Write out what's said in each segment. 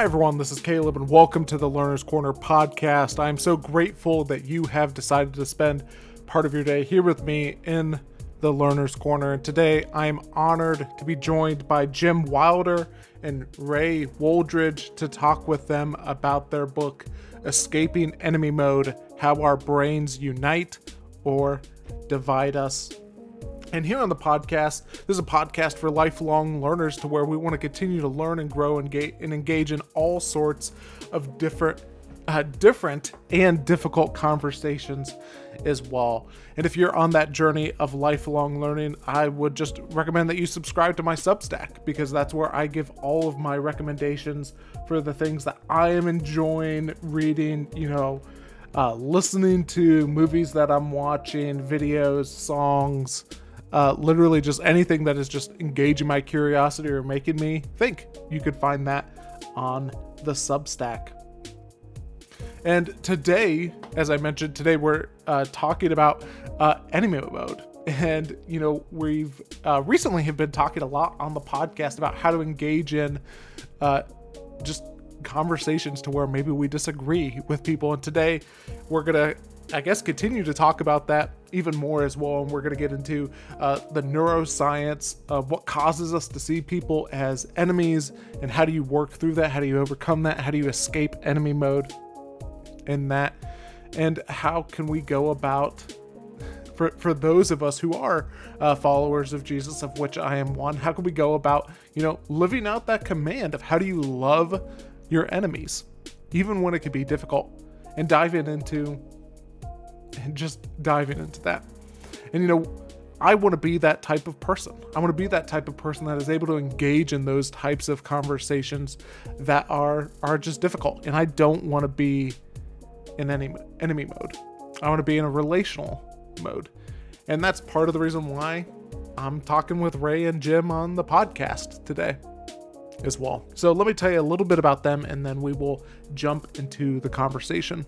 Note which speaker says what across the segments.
Speaker 1: Hi, everyone. This is Caleb, and welcome to the Learner's Corner podcast. I'm so grateful that you have decided to spend part of your day here with me in the Learner's Corner. And today I'm honored to be joined by Jim Wilder and Ray Woolridge to talk with them about their book, Escaping Enemy Mode How Our Brains Unite or Divide Us. And here on the podcast, this is a podcast for lifelong learners to where we want to continue to learn and grow and, ga- and engage in all sorts of different uh, different and difficult conversations as well. And if you're on that journey of lifelong learning, I would just recommend that you subscribe to my Substack because that's where I give all of my recommendations for the things that I am enjoying reading, you know, uh, listening to movies that I'm watching, videos, songs, uh, literally just anything that is just engaging my curiosity or making me think. You could find that on the Substack. And today, as I mentioned, today we're uh, talking about uh, enemy mode. And, you know, we've uh, recently have been talking a lot on the podcast about how to engage in uh, just conversations to where maybe we disagree with people. And today we're going to I guess, continue to talk about that even more as well. And we're going to get into uh, the neuroscience of what causes us to see people as enemies and how do you work through that? How do you overcome that? How do you escape enemy mode in that? And how can we go about, for, for those of us who are uh, followers of Jesus, of which I am one, how can we go about, you know, living out that command of how do you love your enemies, even when it can be difficult? And diving into and just diving into that. And you know, I want to be that type of person. I want to be that type of person that is able to engage in those types of conversations that are are just difficult. And I don't want to be in any enemy mode. I want to be in a relational mode. And that's part of the reason why I'm talking with Ray and Jim on the podcast today as well. So let me tell you a little bit about them and then we will jump into the conversation.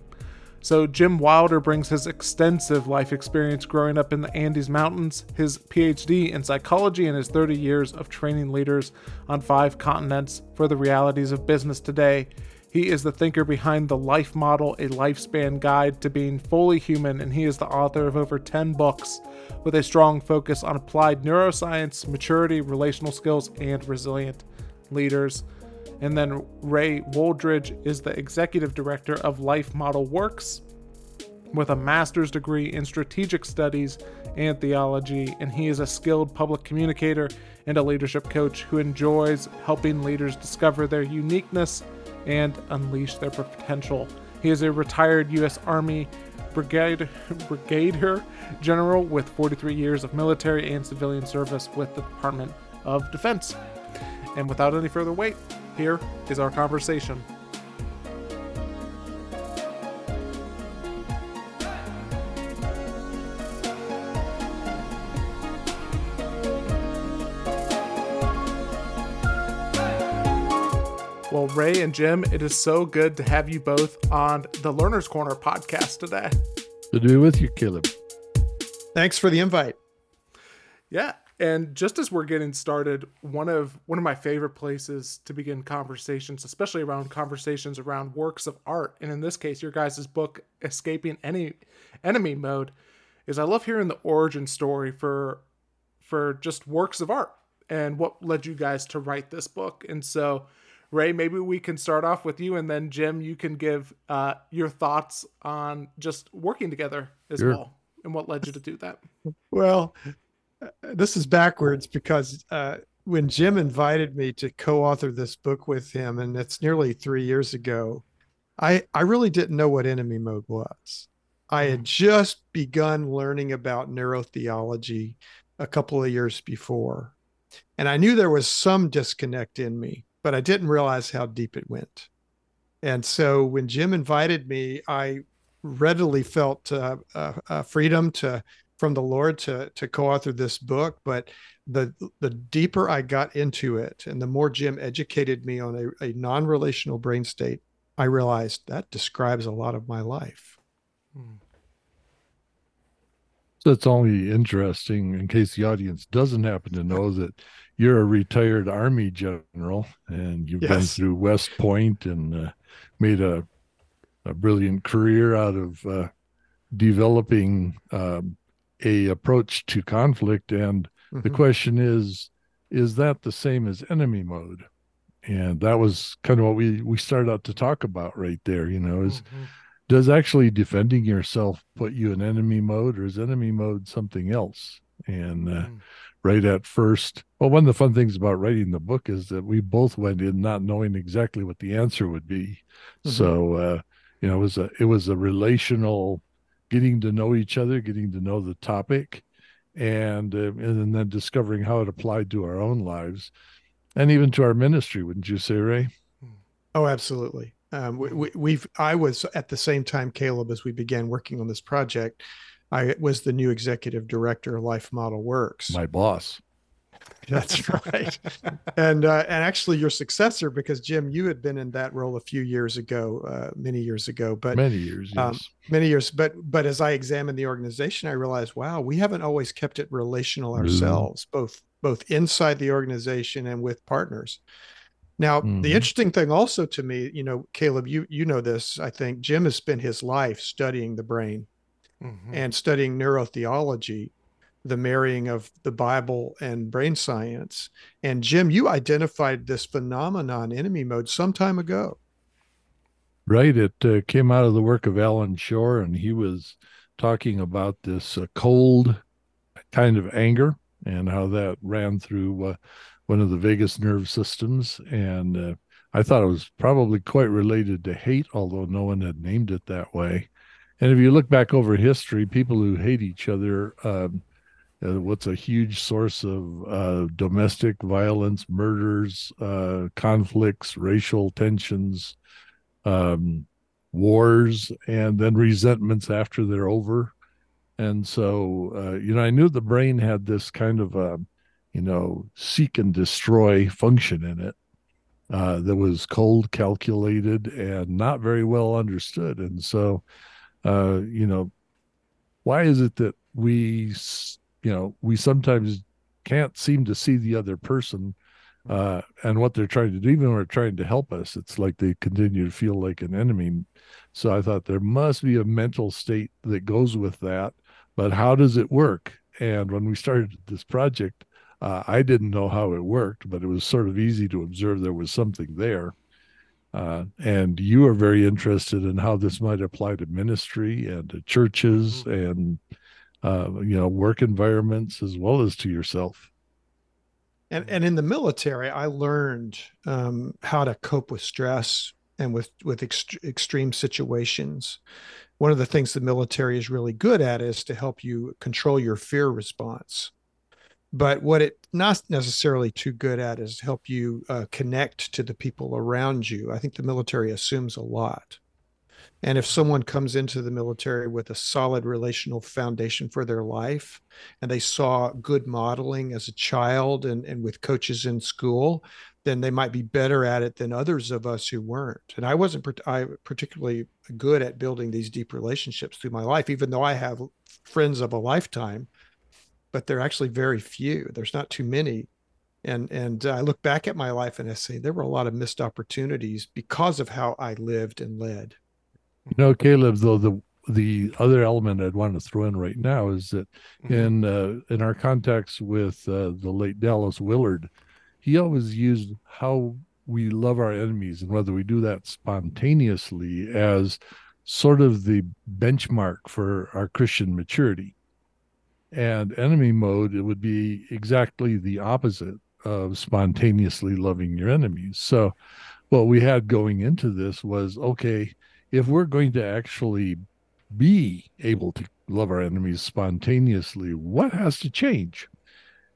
Speaker 1: So, Jim Wilder brings his extensive life experience growing up in the Andes Mountains, his PhD in psychology, and his 30 years of training leaders on five continents for the realities of business today. He is the thinker behind the Life Model, a lifespan guide to being fully human, and he is the author of over 10 books with a strong focus on applied neuroscience, maturity, relational skills, and resilient leaders. And then Ray Woolridge is the executive director of Life Model Works with a master's degree in strategic studies and theology, and he is a skilled public communicator and a leadership coach who enjoys helping leaders discover their uniqueness and unleash their potential. He is a retired U.S. Army brigade, brigadier general with 43 years of military and civilian service with the Department of Defense. And without any further wait, here is our conversation. Well, Ray and Jim, it is so good to have you both on the Learner's Corner podcast today.
Speaker 2: Good to be with you, Caleb.
Speaker 3: Thanks for the invite.
Speaker 1: Yeah, and just as we're getting started, one of one of my favorite places to begin conversations, especially around conversations around works of art, and in this case, your guys' book "Escaping Any Enemy Mode," is I love hearing the origin story for for just works of art and what led you guys to write this book. And so, Ray, maybe we can start off with you, and then Jim, you can give uh, your thoughts on just working together as sure. well, and what led you to do that.
Speaker 3: Well, this is backwards because uh, when Jim invited me to co-author this book with him, and it's nearly three years ago, I I really didn't know what enemy mode was. I had just begun learning about neurotheology a couple of years before, and I knew there was some disconnect in me, but I didn't realize how deep it went. And so when Jim invited me, I readily felt uh, uh, uh, freedom to from the Lord to to co-author this book, but the the deeper I got into it and the more Jim educated me on a, a non-relational brain state, I realized that describes a lot of my life. Hmm.
Speaker 2: So it's only interesting in case the audience doesn't happen to know that you're a retired Army general, and you've yes. been through West Point and uh, made a a brilliant career out of uh, developing um, a approach to conflict. And mm-hmm. the question is, is that the same as enemy mode? And that was kind of what we we started out to talk about right there. You know, is mm-hmm. does actually defending yourself put you in enemy mode, or is enemy mode something else? And uh, mm right at first. Well, one of the fun things about writing the book is that we both went in not knowing exactly what the answer would be. Mm-hmm. So, uh, you know, it was a it was a relational getting to know each other, getting to know the topic, and uh, and then discovering how it applied to our own lives, and even to our ministry. Wouldn't you say, Ray?
Speaker 3: Oh, absolutely. Um, we, we, have I was at the same time, Caleb, as we began working on this project. I was the new executive director of Life Model Works.
Speaker 2: My boss.
Speaker 3: That's right. and uh, and actually your successor, because Jim, you had been in that role a few years ago, uh, many years ago, but
Speaker 2: many years, um,
Speaker 3: yes. um, many years. But but as I examined the organization, I realized, wow, we haven't always kept it relational ourselves, mm-hmm. both both inside the organization and with partners. Now, mm-hmm. the interesting thing also to me, you know, Caleb, you you know this, I think Jim has spent his life studying the brain mm-hmm. and studying neurotheology, the marrying of the Bible and brain science. And Jim, you identified this phenomenon, enemy mode, some time ago.
Speaker 2: Right. It uh, came out of the work of Allan Schore, and he was talking about this uh, cold kind of anger and how that ran through uh, one of the vagus nerve systems. And uh, I thought it was probably quite related to hate, although no one had named it that way. And if you look back over history, people who hate each other, um, uh, what's a huge source of uh, domestic violence, murders, uh, conflicts, racial tensions, um, wars, and then resentments after they're over. And so, uh, you know, I knew the brain had this kind of, a, um, you know, seek and destroy function in it. Uh, that was cold, calculated, and not very well understood. And so, you know, why is it that we, you know, we sometimes can't seem to see the other person uh, and what they're trying to do, even when they're trying to help us, it's like they continue to feel like an enemy. So I thought there must be a mental state that goes with that, but how does it work? And when we started this project, uh, I didn't know how it worked, but it was sort of easy to observe there was something there. Uh, and you are very interested in how this might apply to ministry and to churches mm-hmm. and uh, you know work environments as well as to yourself.
Speaker 3: And and in the military, I learned um, how to cope with stress and with with ext- extreme situations. One of the things the military is really good at is to help you control your fear response. But what it not necessarily too good at is help you uh, connect to the people around you. I think the military assumes a lot. And if someone comes into the military with a solid relational foundation for their life, and they saw good modeling as a child and, and with coaches in school, then they might be better at it than others of us who weren't. And I wasn't I particularly good at building these deep relationships through my life, even though I have friends of a lifetime but they're actually very few. There's not too many. And and uh, I look back at my life and I say there were a lot of missed opportunities because of how I lived and led.
Speaker 2: You know, Caleb, though the the other element I'd want to throw in right now is that mm-hmm. in uh, in our contacts with uh, the late Dallas Willard, he always used how we love our enemies and whether we do that spontaneously as sort of the benchmark for our Christian maturity and enemy mode it would be exactly the opposite of spontaneously loving your enemies so what we had going into this was okay if we're going to actually be able to love our enemies spontaneously what has to change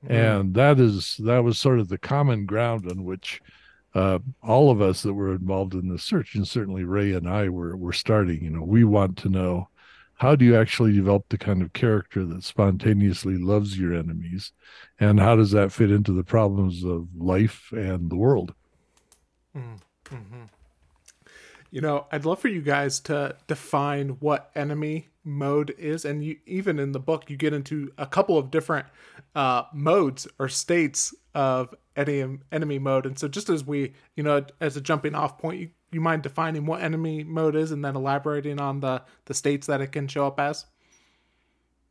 Speaker 2: mm-hmm. and that is that was sort of the common ground on which uh, all of us that were involved in the search and certainly ray and i were were starting you know we want to know how do you actually develop the kind of character that spontaneously loves your enemies and how does that fit into the problems of life and the world mm-hmm.
Speaker 1: You know i'd love for you guys to define what enemy mode is and you even in the book you get into a couple of different uh, modes or states of enemy enemy mode. And so, just as we, you know, as a jumping off point, you, you mind defining what enemy mode is, and then elaborating on the the states that it can show up as?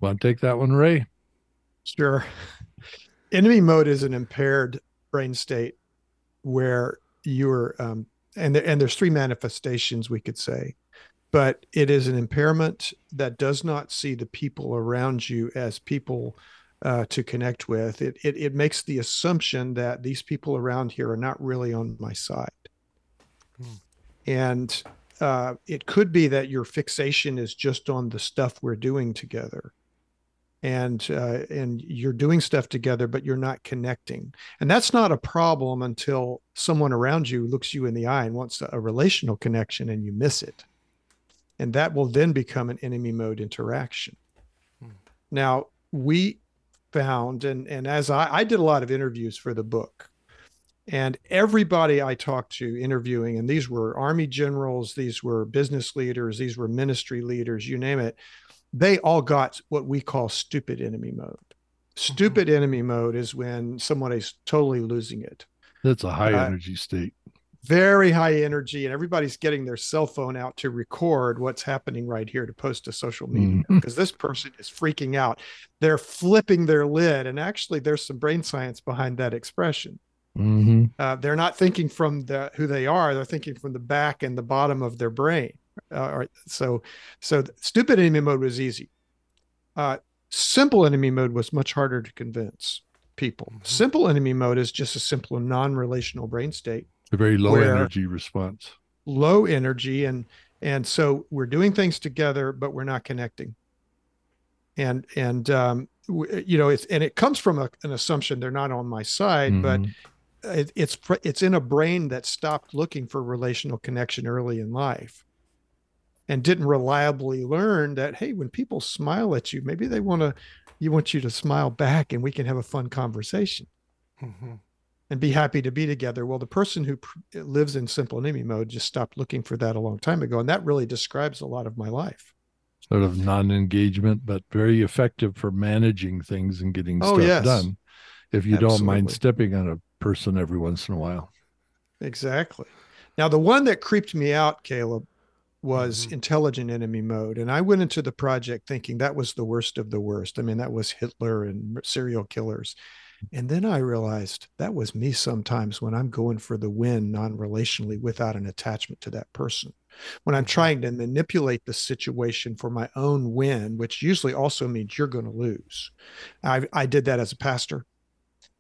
Speaker 2: Want to take that one, Ray?
Speaker 3: Sure. Enemy mode is an impaired brain state where you're, um, and there, and there's three manifestations we could say, but it is an impairment that does not see the people around you as people uh, to connect with. It, it it makes the assumption that these people around here are not really on my side, hmm. and uh, it could be that your fixation is just on the stuff we're doing together and uh, and you're doing stuff together but you're not connecting. And that's not a problem until someone around you looks you in the eye and wants a relational connection and you miss it. And that will then become an enemy mode interaction. Hmm. now we found and and as I, I did a lot of interviews for the book and everybody I talked to interviewing, and these were army generals, these were business leaders, these were ministry leaders, you name it, they all got what we call stupid enemy mode. Mm-hmm. Stupid mm-hmm. enemy mode is when someone is totally losing it.
Speaker 2: That's a high uh, energy state.
Speaker 3: Very high energy, and everybody's getting their cell phone out to record what's happening right here to post to social media because mm-hmm. this person is freaking out. They're flipping their lid, and actually, there's some brain science behind that expression. Mm-hmm. Uh, they're not thinking from the who they are; they're thinking from the back and the bottom of their brain. Uh, so, so stupid enemy mode was easy. Uh, simple enemy mode was much harder to convince people. Mm-hmm. Simple enemy mode is just a simple non-relational brain state.
Speaker 2: A very low energy response.
Speaker 3: Low energy, and and so we're doing things together, but we're not connecting. And and um, you know, it's and it comes from a, an assumption they're not on my side, mm-hmm. but it, it's it's in a brain that stopped looking for relational connection early in life and didn't reliably learn that hey when people smile at you maybe they want to you want you to smile back and we can have a fun conversation mm-hmm. and be happy to be together well the person who pr- lives in simple enemy mode just stopped looking for that a long time ago and that really describes a lot of my life
Speaker 2: sort of non-engagement but very effective for managing things and getting oh, stuff yes. done if you Absolutely. don't mind stepping on a person every once in a while
Speaker 3: exactly now the one that creeped me out caleb was mm-hmm. intelligent enemy mode. And I went into the project thinking that was the worst of the worst. I mean, that was Hitler and serial killers. And then I realized that was me sometimes when I'm going for the win non relationally without an attachment to that person. When I'm mm-hmm. trying to manipulate the situation for my own win, which usually also means you're going to lose. I, I did that as a pastor.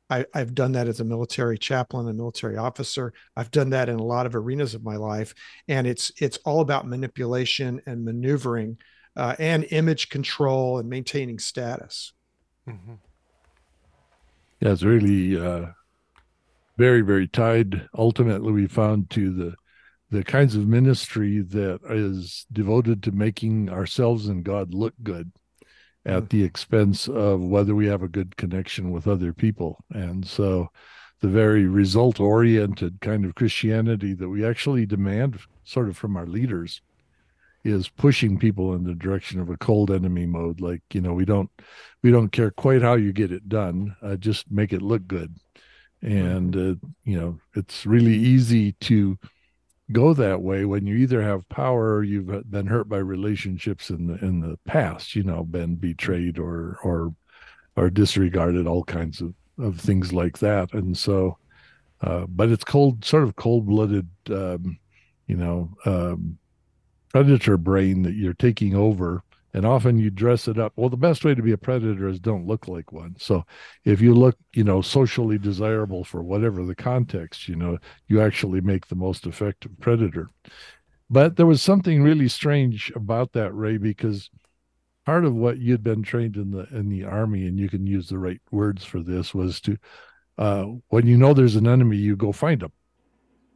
Speaker 3: I, have done that as a military chaplain, a military officer. I've done that in a lot of arenas of my life, and it's it's all about manipulation and maneuvering, uh, and image control and maintaining status. Mm-hmm.
Speaker 2: Yeah, it's really uh, very very tied. Ultimately, we found to the the kinds of ministry that is devoted to making ourselves and God look good at mm. the expense of whether we have a good connection with other people. And so the very result oriented kind of Christianity that we actually demand sort of from our leaders is pushing people in the direction of a cold enemy mode like you know we don't we don't care quite how you get it done uh, just make it look good and mm-hmm. uh, you know it's really easy to go that way when you either have power you've been hurt by relationships in the in the past you know been betrayed or or or disregarded all kinds of of things like that. And so uh, but it's cold sort of cold-blooded um, you know um, predator brain that you're taking over and often you dress it up. Well the best way to be a predator is don't look like one. So if you look you know socially desirable for whatever the context you know you actually make the most effective predator. But there was something really strange about that ray because part of what you'd been trained in the in the army and you can use the right words for this was to uh, when you know there's an enemy you go find them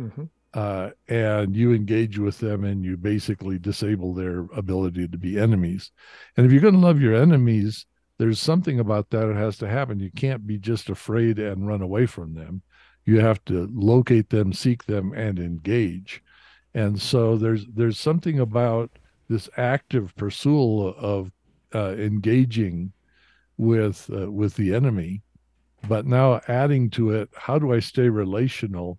Speaker 2: mm-hmm uh, and you engage with them and you basically disable their ability to be enemies. And if you're going to love your enemies, there's something about that that has to happen. You can't be just afraid and run away from them. You have to locate them, seek them, and engage. And so there's there's something about this active pursuit of uh, engaging with uh, with the enemy But now adding to it, how do I stay relational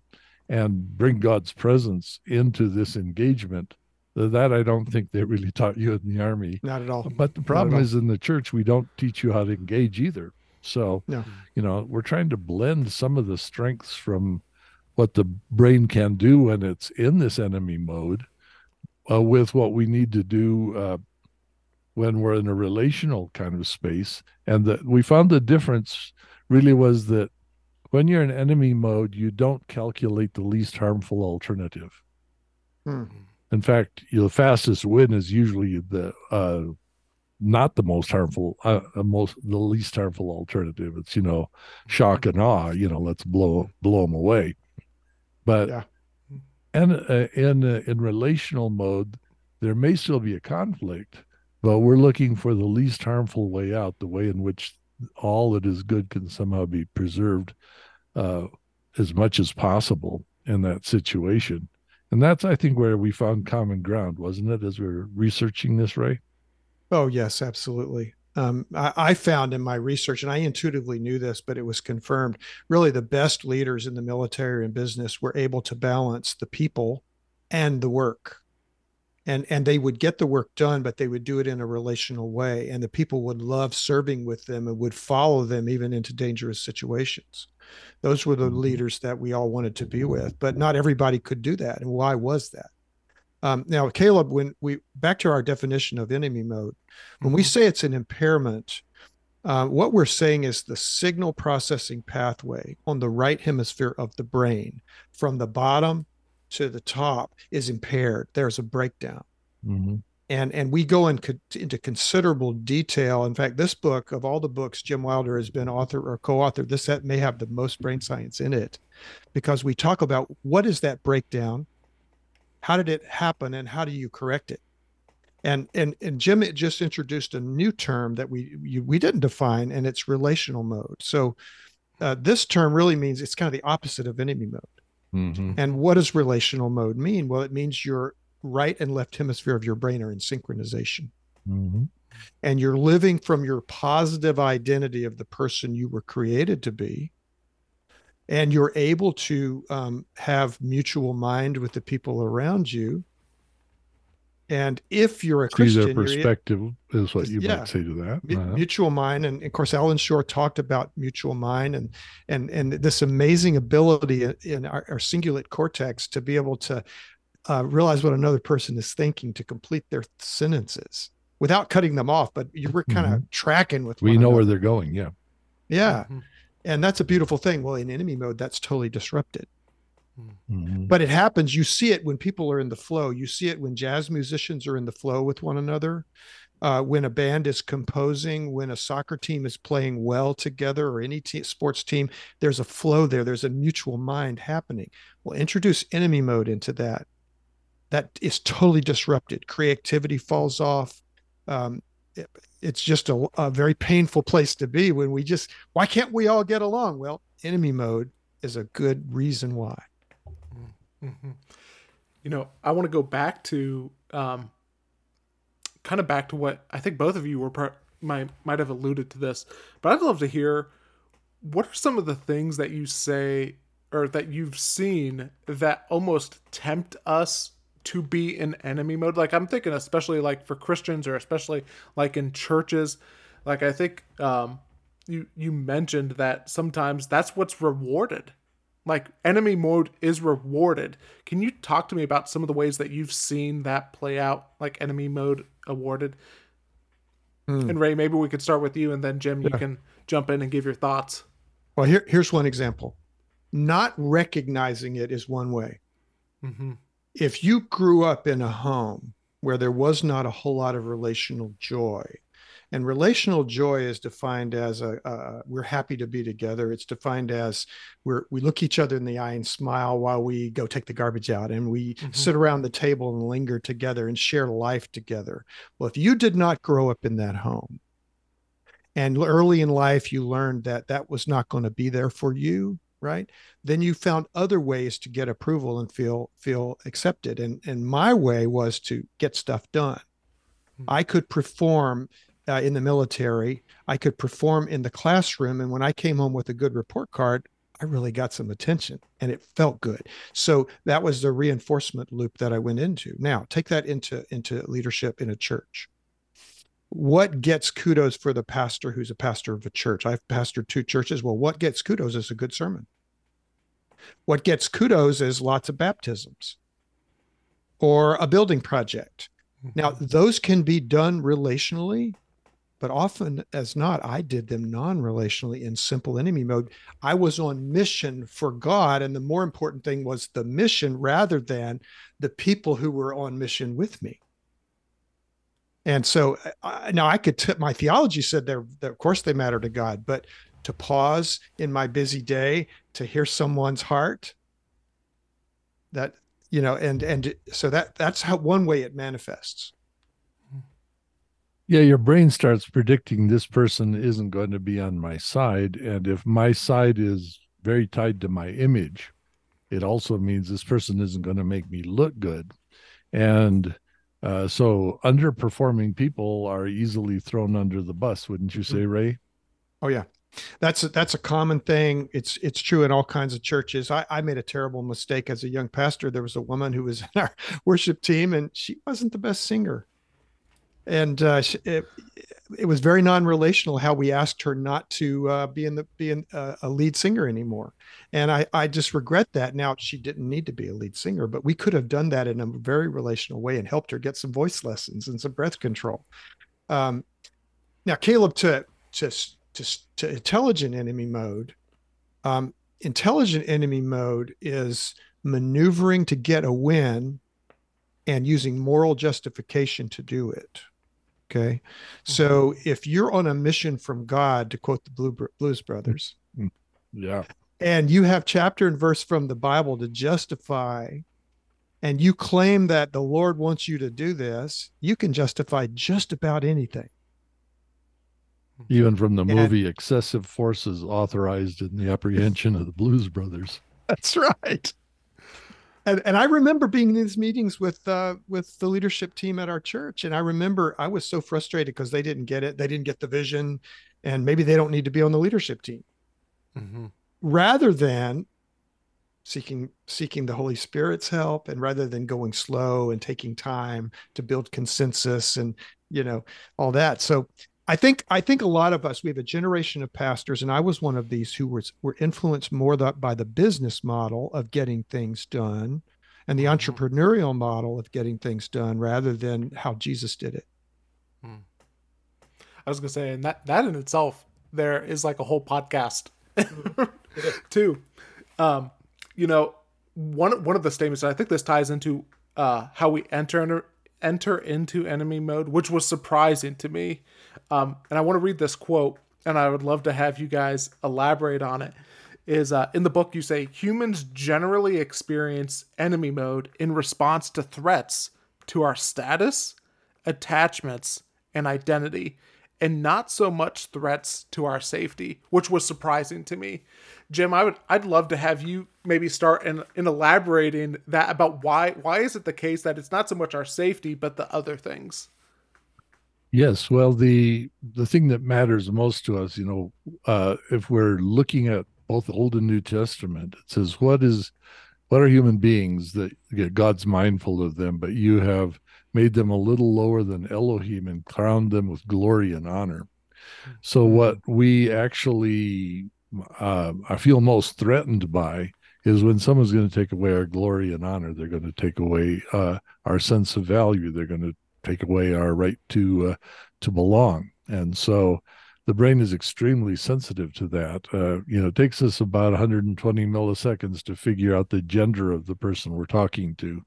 Speaker 2: and bring God's presence into this engagement? That I don't think they really taught you in the army.
Speaker 3: Not at all.
Speaker 2: But the problem is in the church, we don't teach you how to engage either. So,
Speaker 3: no.
Speaker 2: you know, we're trying to blend some of the strengths from what the brain can do when it's in this enemy mode uh, with what we need to do uh, when we're in a relational kind of space. And that we found the difference really was that when you're in enemy mode, you don't calculate the least harmful alternative.
Speaker 3: Hmm.
Speaker 2: In fact, the fastest win is usually the uh, not the most harmful, uh, most the least harmful alternative. It's you know shock and awe. You know, let's blow blow them away. But
Speaker 3: Yeah.
Speaker 2: and uh, in uh, in relational mode, there may still be a conflict, but we're looking for the least harmful way out, the way in which all that is good can somehow be preserved uh, as much as possible in that situation. And that's, I think, where we found common ground, wasn't it, as we were researching this, Ray?
Speaker 3: Oh, yes, absolutely. Um, I, I found in my research, and I intuitively knew this, but it was confirmed. Really, the best leaders in the military and business were able to balance the people and the work. And, and they would get the work done, but they would do it in a relational way. And the people would love serving with them and would follow them even into dangerous situations. Those were the
Speaker 2: Mhm.
Speaker 3: leaders that we all wanted to be with, but not everybody could do that. And why was that? Um, now, Caleb, when we back to our definition of enemy mode, when we
Speaker 1: Mhm.
Speaker 3: say it's an impairment, uh, what we're saying is the signal processing pathway on the right hemisphere of the brain from the bottom to the top is impaired. There's a breakdown.
Speaker 2: Mm-hmm.
Speaker 3: And, and we go in, co- into considerable detail. In fact, this book, of all the books Jim Wilder has been author or co-author, this that may have the most brain science in it, because we talk about what is that breakdown, how did it happen, and how do you correct it? And and and Jim just introduced a new term that we you, we didn't define, and it's relational mode. So uh, this term really means it's kind of the opposite of enemy mode.
Speaker 2: Mm-hmm.
Speaker 3: And what does relational mode mean? Well, it means your right and left hemisphere of your brain are in synchronization
Speaker 2: Mm-hmm.
Speaker 3: and you're living from your positive identity of the person you were created to be and you're able to um, have mutual mind with the people around you and if you're a
Speaker 2: See
Speaker 3: christian
Speaker 2: their perspective is what you
Speaker 3: Yeah.
Speaker 2: might say to that. Uh-huh.
Speaker 3: mutual mind and of course allan schore talked about mutual mind and and and this amazing ability in- in our, our cingulate cortex to be able to uh, realize what another person is thinking to complete their sentences without cutting them off but you were kind of tracking with
Speaker 2: Mm-hmm. we
Speaker 3: one
Speaker 2: know where they're going. Yeah.
Speaker 3: yeah
Speaker 1: Mhm.
Speaker 3: and that's a beautiful thing well in enemy mode that's totally disrupted
Speaker 2: Mhm.
Speaker 3: but it happens you see it when people are in the flow you see it when jazz musicians are in the flow with one another uh, when a band is composing when a soccer team is playing well together or any te- sports team there's a flow there there's a mutual mind happening well introduce enemy mode into that that is totally disrupted. Creativity falls off. Um, it- it's just a, a very painful place to be when we just why can't we all get along? Well enemy mode is a good reason why.
Speaker 1: Mhm. You know, I want to go back to um, kind of back to what I think both of you were part, might might have alluded to this, but I'd love to hear what are some of the things that you say or that you've seen that almost tempt us to be in enemy mode. Like I'm thinking, especially like for Christians or especially like in churches. Like I think um, you you mentioned that sometimes that's what's rewarded like enemy mode is rewarded. Can you talk to me about some of the ways that you've seen that play out, like enemy mode awarded?
Speaker 3: Hmm.
Speaker 1: And Ray, maybe we could start with you, and then Jim, you can jump in and give your thoughts.
Speaker 3: Well, here, here's one example. Not recognizing it is one way.
Speaker 1: Mm-hmm.
Speaker 3: If you grew up in a home where there was not a whole lot of relational joy, and relational joy is defined as a, we're happy to be together. It's defined as we're we look each other in the eye and smile while we go take the garbage out, and we
Speaker 1: Mhm.
Speaker 3: sit around the table and linger together and share life together. Well, if you did not grow up in that home, and early in life you learned that that was not going to be there for you right then you found other ways to get approval and feel feel accepted and and my way was to get stuff done
Speaker 1: Hmm.
Speaker 3: i could perform uh, in the military. I could perform in the classroom. And when I came home with a good report card, I really got some attention and it felt good. So that was the reinforcement loop that I went into. Now take that into into leadership in a church. What gets kudos for the pastor who's a pastor of a church? I've pastored two churches. Well, what gets kudos is a good sermon. What gets kudos is lots of baptisms or a building project. Now, mm-hmm. those can be done relationally but often as not, I did them non relationally in simple enemy mode. I was on mission for God. And the more important thing was the mission rather than the people who were on mission with me. And so uh, now I could, t- my theology said they're, of course, they matter to God, but to pause in my busy day to hear someone's heart, that, you know, and, and so that, that's how one way it manifests.
Speaker 2: Yeah your brain starts predicting this person isn't going to be on my side and if my side is very tied to my image it also means this person isn't going to make me look good. And uh, so underperforming people are easily thrown under the bus wouldn't you say mm-hmm. ray?
Speaker 3: Oh yeah. That's a, that's a common thing. It's it's true in all kinds of churches. I, I made a terrible mistake as a young pastor. There was a woman who was in our worship team and she wasn't the best singer and uh, it, it was very non-relational how we asked her not to uh, be in the be in, uh, a lead singer anymore. And I, I just regret that now she didn't need to be a lead singer but we could have done that in a very relational way and helped her get some voice lessons and some breath control. Um, now caleb to to to, to intelligent enemy mode um, intelligent enemy mode is maneuvering to get a win and using moral justification to do it Okay. So mm-hmm. if you're on a mission from God, to quote the Blue, Blues Brothers,
Speaker 2: mm-hmm. yeah,
Speaker 3: and you have chapter and verse from the Bible to justify, and you claim that the Lord wants you to do this, you can justify just about anything.
Speaker 2: Even from the movie and, Excessive Forces authorized in the apprehension of the Blues Brothers.
Speaker 3: That's right and, and I remember being in these meetings with uh, with the leadership team at our church, and I remember I was so frustrated because they didn't get it, they didn't get the vision, and maybe they don't need to be on the leadership team. Mm-hmm. Rather than seeking seeking the Holy Spirit's help, and rather than going slow and taking time to build consensus and you know all that. So I think I think a lot of us we have a generation of pastors, and I was one of these who was were influenced more the, by the business model of getting things done, and the mm-hmm. entrepreneurial model of getting things done, rather than how Jesus did it. Hmm.
Speaker 1: I was gonna say, and that that in itself, there is like a whole podcast, too. Um, you know, one one of the statements, I think this ties into uh, how we enter enter into enemy mode, which was surprising to me. Um, and I want to read this quote, and I would love to have you guys elaborate on it. Is uh, in the book you say humans generally experience enemy mode in response to threats to our status, attachments, and identity, and not so much threats to our safety, which was surprising to me. Jim, I would I'd love to have you maybe start in, in elaborating that about why why is it the case that it's not so much our safety but the other things.
Speaker 2: Yes, well, the the thing that matters most to us, you know, uh, if we're looking at both Old and New Testament, it says, "What is, what are human beings that God's mindful of them, but you have made them a little lower than Elohim and crowned them with glory and honor." So, what we actually uh, I feel most threatened by is when someone's going to take away our glory and honor. They're going to take away uh, our sense of value. They're going to take away our right to uh, to belong. And so, the brain is extremely sensitive to that. Uh, you know, it takes us about 120 milliseconds to figure out the gender of the person we're talking to.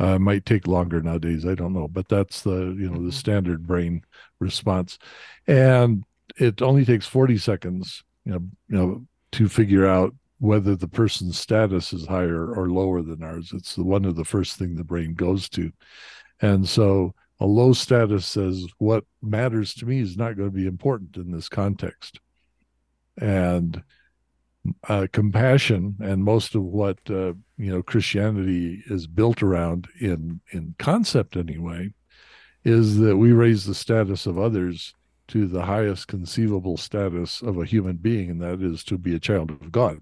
Speaker 2: Uh, might take longer nowadays. I don't know, but that's the you know the mm-hmm. standard brain response, and it only takes 40 seconds you know, you know, to figure out whether the person's status is higher or lower than ours. It's the one of the first thing the brain goes to. And so a low status says what matters to me is not going to be important in this context. And uh, compassion and most of what uh, you know Christianity is built around in in concept anyway is that we raise the status of others to the highest conceivable status of a human being, and that is to be a child of God.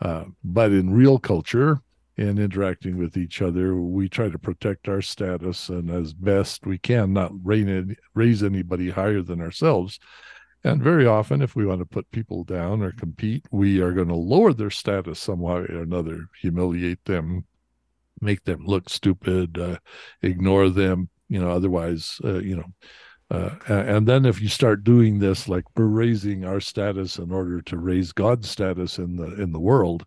Speaker 2: Uh, but in real culture and interacting with each other, we try to protect our status and as best we can not raise anybody higher than ourselves. And very often, if we want to put people down or compete, we are going to lower their status some way or another, humiliate them, make them look stupid, uh, ignore them, you know, otherwise, uh, you know, uh, and then if you start doing this, like we're raising our status in order to raise God's status in the in the world.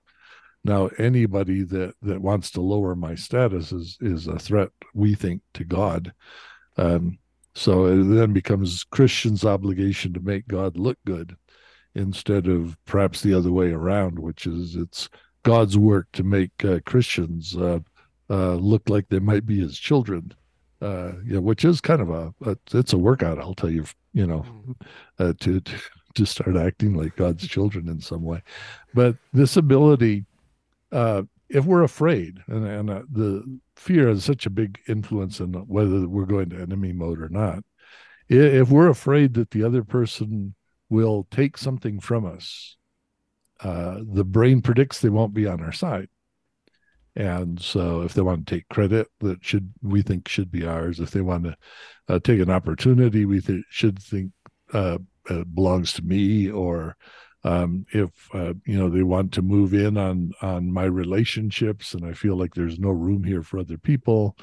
Speaker 2: Now, anybody that that wants to lower my status is is a threat, we think, to God. Um, so it then becomes Christians' obligation to make God look good, instead of perhaps the other way around, which is it's God's work to make uh, Christians uh, uh, look like they might be His children uh, yeah, which is kind of a, a, it's a workout, I'll tell you, you know, mm-hmm. uh, to, to to start acting like God's children in some way. But this ability, uh, if we're afraid, and, and uh, the fear has such a big influence in whether we're going to enemy mode or not. If we're afraid that the other person will take something from us, uh, the brain predicts they won't be on our side. And so, if they want to take credit, that should we think should be ours. If they want to uh, take an opportunity, we th- should think uh, belongs to me. Or um, if uh, you know they want to move in on on my relationships, and I feel like there's no room here for other people.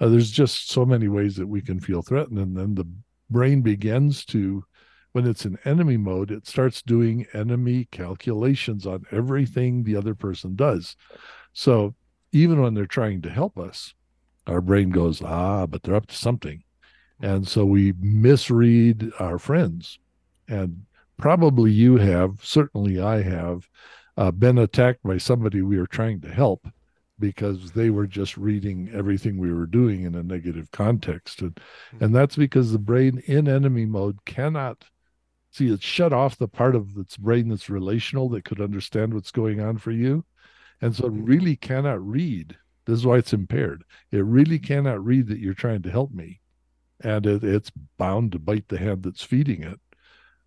Speaker 2: Uh, there's just so many ways that we can feel threatened, and then the brain begins to when it's in enemy mode, it starts doing enemy calculations on everything the other person does. So even when they're trying to help us, our brain goes, ah, but they're up to something. And so we misread our friends. And probably you have, certainly I have, uh, been attacked by somebody we were trying to help because they were just reading everything we were doing in a negative context. And, mm-hmm. and that's because the brain in enemy mode cannot see it shut off the part of its brain that's relational that could understand what's going on for you and so it mm-hmm. really cannot read. This is why it's impaired. It really cannot read that you're trying to help me. And it, it's bound to bite the hand that's feeding it.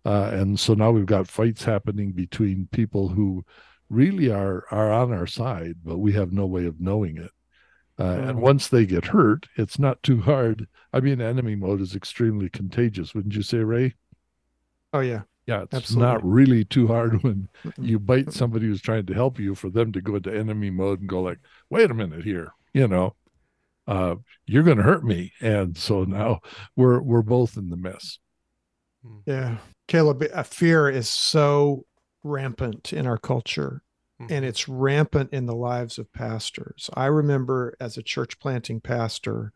Speaker 2: Uh, and so now we've got fights happening between people who really are are on our side, but we have no way of knowing it. Uh, And mm-hmm. once they get hurt, it's not too hard. I mean, enemy mode is extremely contagious, wouldn't you say, Ray?
Speaker 3: Oh yeah,
Speaker 2: yeah, it's Absolutely. not really too hard when you bite somebody who's trying to help you for them to go into enemy mode and go like, wait a minute here, you know, uh, you're going to hurt me, and so now we're we're both in the mess.
Speaker 3: Hmm. Yeah, Caleb, a fear is so rampant in our culture, mm-hmm. and it's rampant in the lives of pastors. I remember as a church planting pastor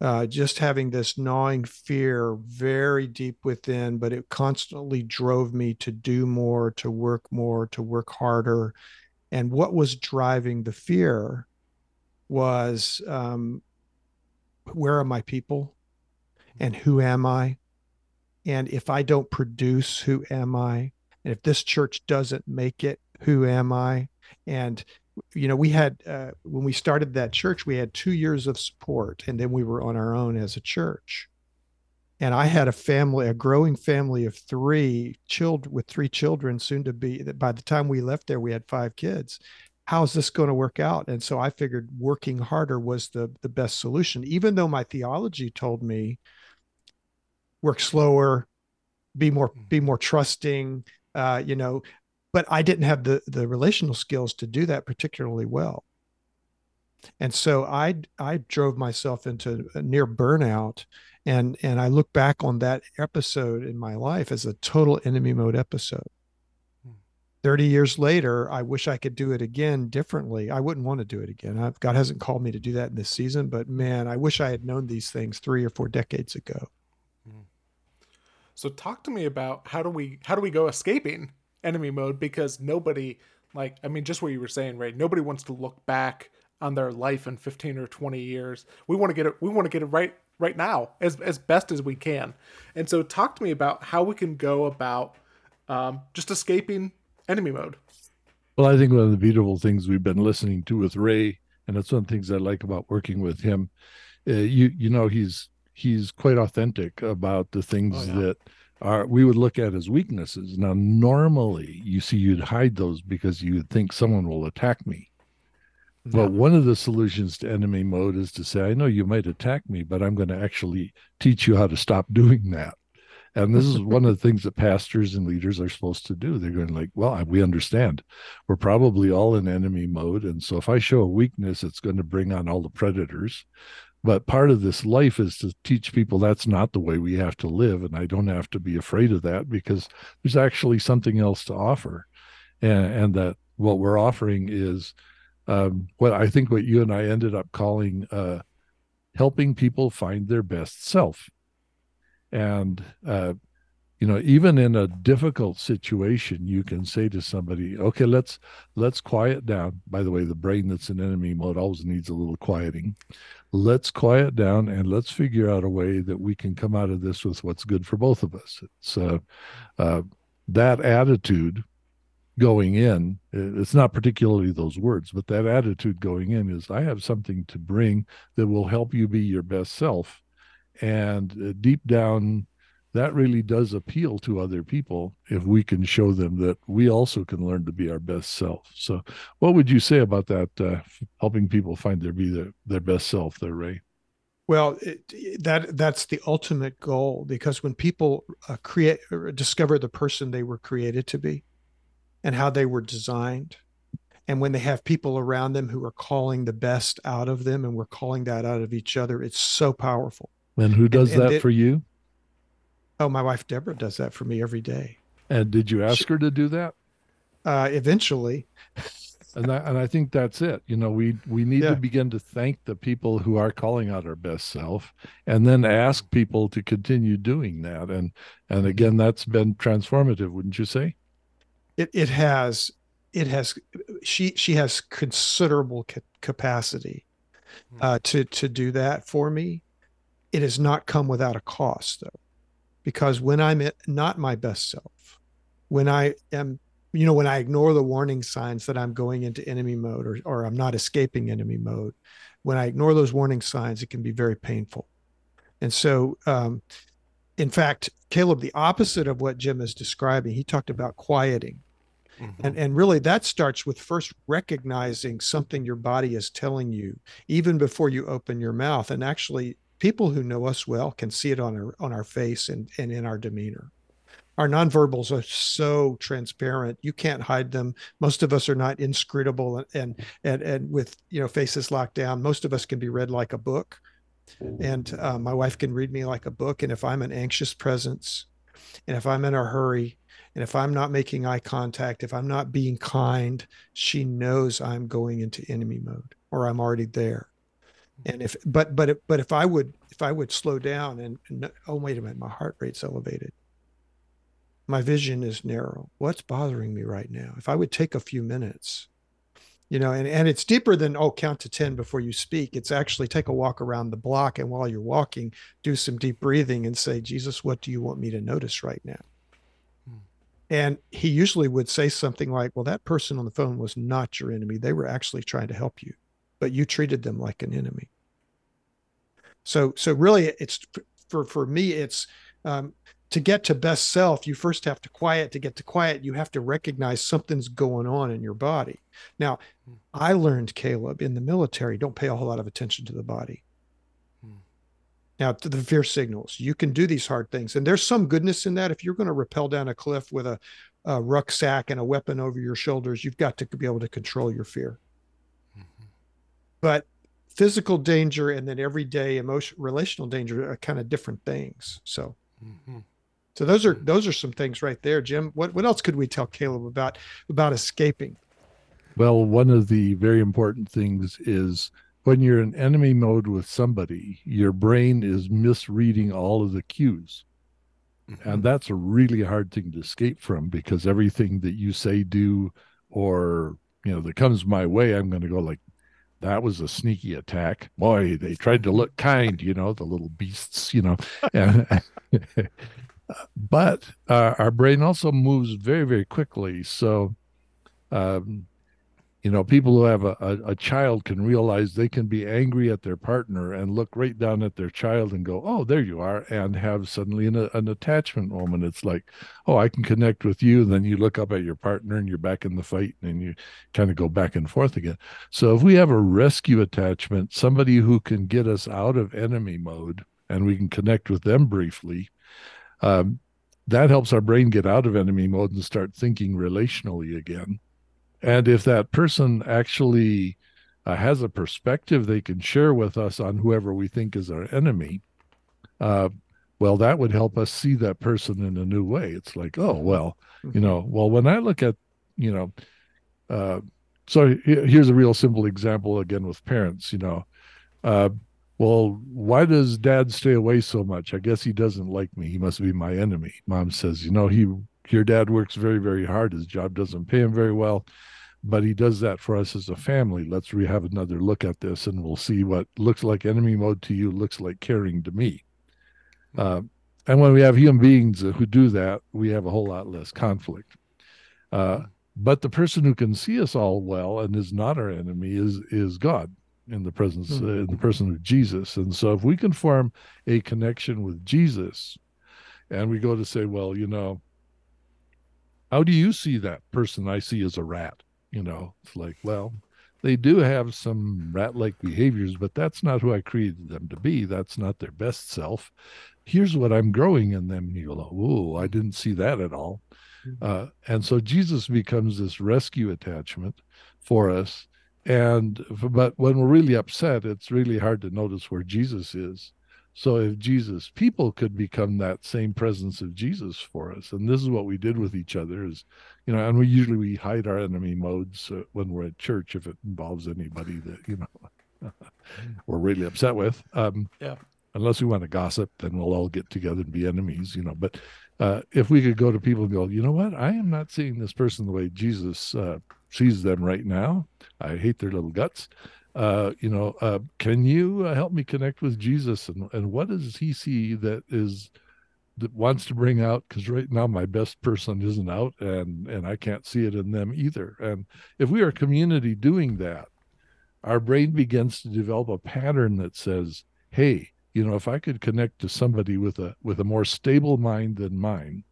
Speaker 3: uh, just having this gnawing fear very deep within, but it constantly drove me to do more, to work more, to work harder. And what was driving the fear was um, where are my people and who am I? And if I don't produce, who am I? And if this church doesn't make it, who am I? And you know we had uh, when we started that church we had two years of support and then we were on our own as a church and i had a family a growing family of three children with three children soon to be by the time we left there we had five kids how's this going to work out and so i figured working harder was the the best solution even though my theology told me work slower be more mm. be more trusting uh, you know but I didn't have the the relational skills to do that particularly well. And so I I drove myself into near burnout and and I look back on that episode in my life as a total enemy mode episode. Hmm. 30 years later, I wish I could do it again differently. I wouldn't want to do it again. I've, God hasn't called me to do that in this season, but man, I wish I had known these things 3 or 4 decades ago.
Speaker 1: So talk to me about how do we how do we go escaping enemy mode because nobody like I mean just what you were saying, right? Nobody wants to look back on their life in 15 or 20 years. We want to get it we want to get it right right now as as best as we can. And so talk to me about how we can go about um, just escaping enemy mode.
Speaker 2: Well, I think one of the beautiful things we've been listening to with Ray, and it's one of the things I like about working with him. Uh, you you know he's he's quite authentic about the things
Speaker 1: Oh, yeah.
Speaker 2: that are we would look at as weaknesses. Now, normally you see you'd hide those because you would think someone will attack me. But one of the solutions to enemy mode is to say, I know you might attack me, but I'm going to actually teach you how to stop doing that. And this is one of the things that pastors and leaders are supposed to do. They're going like, well, I- we understand. We're probably all in enemy mode. And so if I show a weakness, it's going to bring on all the predators. But part of this life is to teach people that's not the way we have to live. And I don't have to be afraid of that because there's actually something else to offer. And, and that what we're offering is um, what I think what you and I ended up calling uh, helping people find their best self. And, uh, you know, even in a difficult situation, you can say to somebody, okay, let's, let's quiet down. By the way, the brain that's in enemy mode always needs a little quieting. Let's quiet down and let's figure out a way that we can come out of this with what's good for both of us. It's uh, uh, that attitude going in it's not particularly those words but that attitude going in is i have something to bring that will help you be your best self and uh, deep down that really does appeal to other people if we can show them that we also can learn to be our best self. So what would you say about that uh, helping people find their be their, their best self there ray?
Speaker 3: Well, it, that that's the ultimate goal because when people uh, create or discover the person they were created to be, and how they were designed, and when they have people around them who are calling the best out of them, and we're calling that out of each other, it's so powerful.
Speaker 2: and who does
Speaker 3: and
Speaker 2: that
Speaker 3: it-
Speaker 2: for you
Speaker 3: Oh, my wife Deborah does that for me every day.
Speaker 2: and did you ask her to do that
Speaker 3: Uh, eventually,
Speaker 2: and I, and I think that's it. You know, we we need
Speaker 3: Yeah.
Speaker 2: to begin to thank the people who are calling out our best self, and then ask people to continue doing that. And and again, that's been transformative, wouldn't you say?
Speaker 3: it it has it has she she has considerable ca- capacity uh, to to do that for me. It has not come without a cost though, because when I'm not my best self, when I am you know when I ignore the warning signs that I'm going into enemy mode or or I'm not escaping enemy mode, when I ignore those warning signs, it can be very painful. And so um, in fact, Caleb, the opposite of what Jim is describing, he talked about quieting.
Speaker 1: Mhm.
Speaker 3: And, and really, that starts with first recognizing something your body is telling you, even before you open your mouth. And actually, people who know us well can see it on our on our face and, and in our demeanor. Our nonverbals are so transparent; you can't hide them. Most of us are not inscrutable, and and and, with you know faces locked down. Most of us can be read like a book, and uh, my wife can read me like a book. And if I'm an anxious presence, and if I'm in a hurry, and if I'm not making eye contact, if I'm not being kind, she knows I'm going into enemy mode or I'm already there. And if, but, but, if, but if I would, if I would slow down and, and oh, wait a minute, my heart rate's elevated. My vision is narrow. What's bothering me right now? If I would take a few minutes, you know, and, and it's deeper than, oh, count to 10 before you speak. It's actually take a walk around the block. And while you're walking, do some deep breathing and say, Jesus, what do you want me to notice right now? Hmm. And he usually would say something like, Well, that person on the phone was not your enemy. They were actually trying to help you, but you treated them like an enemy. So, so really, it's for, for me, it's um, to get to best self, you first have to quiet. To get to quiet, you have to recognize something's going on in your body. Now, I learned, Caleb, in the military, don't pay a whole lot of attention to the body.
Speaker 1: Hmm.
Speaker 3: Now, to the fear signals, you can do these hard things. And there's some goodness in that. If you're going to rappel down a cliff with a, a rucksack and a weapon over your shoulders, you've got to be able to control your fear. But physical danger and then everyday emotion, relational danger are kind of different things. So,
Speaker 1: Mhm.
Speaker 3: so those are those are some things right there, Jim. What what else could we tell Caleb about about escaping?
Speaker 2: Well, one of the very important things is when you're in enemy mode with somebody, your brain is misreading all of the cues.
Speaker 1: Mhm.
Speaker 2: And that's a really hard thing to escape from because everything that you say, do, or, you know, that comes my way, I'm going to go like, that was a sneaky attack. Boy, they tried to look kind, you know, the little beasts, you know. But uh, our brain also moves very, very quickly. So, um, you know people who have a, a, a, child can realize they can be angry at their partner and look right down at their child and go oh there you are and have suddenly an, an attachment moment. It's like oh i can connect with you and then you look up at your partner and you're back in the fight and you kind of go back and forth again. So if we have a rescue attachment somebody who can get us out of enemy mode and we can connect with them briefly um, that helps our brain get out of enemy mode and start thinking relationally again and if that person actually uh, has a perspective they can share with us on whoever we think is our enemy, uh, well, that would help us see that person in a new way. It's like, oh, well, you mm-hmm. know, well, when I look at, you know, uh, so here's a real simple example again with parents, you know, uh, well, why does dad stay away so much? I guess he doesn't like me. He must be my enemy. Mom says, you know, he, your dad works very, very hard. His job doesn't pay him very well but he does that for us as a family. Let's re have another look at this, and we'll see what looks like enemy mode to you looks like caring to me. Uh, and when we have human beings who do that, we have a whole lot less conflict. Uh, but the person who can see us all well and is not our enemy is is God in the presence mm-hmm. uh, in the person of Jesus. And so, if we can form a connection with Jesus, and we go to say, well, you know, how do you see that person I see as a rat? You know it's like well they do have some rat-like behaviors but that's not who i created them to be. That's not their best self. Here's what i'm growing in them. And you go oh i didn't see that at all. Mm-hmm. uh, and so jesus becomes this rescue attachment for us. And but when we're really upset it's really hard to notice where jesus is so if Jesus, people could become that same presence of Jesus for us, and this is what we did with each other is, you know, and we usually we hide our enemy modes uh, when we're at church if it involves anybody that you know we're really upset with. Um, yeah. Unless we want to gossip, then we'll all get together and be enemies, you know. But uh, if we could go to people and go, you know what, I am not seeing this person the way Jesus uh, sees them right now. I hate their little guts uh, you know, uh, can you uh, help me connect with Jesus and, and what does he see that is that wants to bring out? Because right now my best person isn't out and and I can't see it in them either. And if we are a community doing that, our brain begins to develop a pattern that says, "Hey, you know, if I could connect to somebody with a with a more stable mind than mine,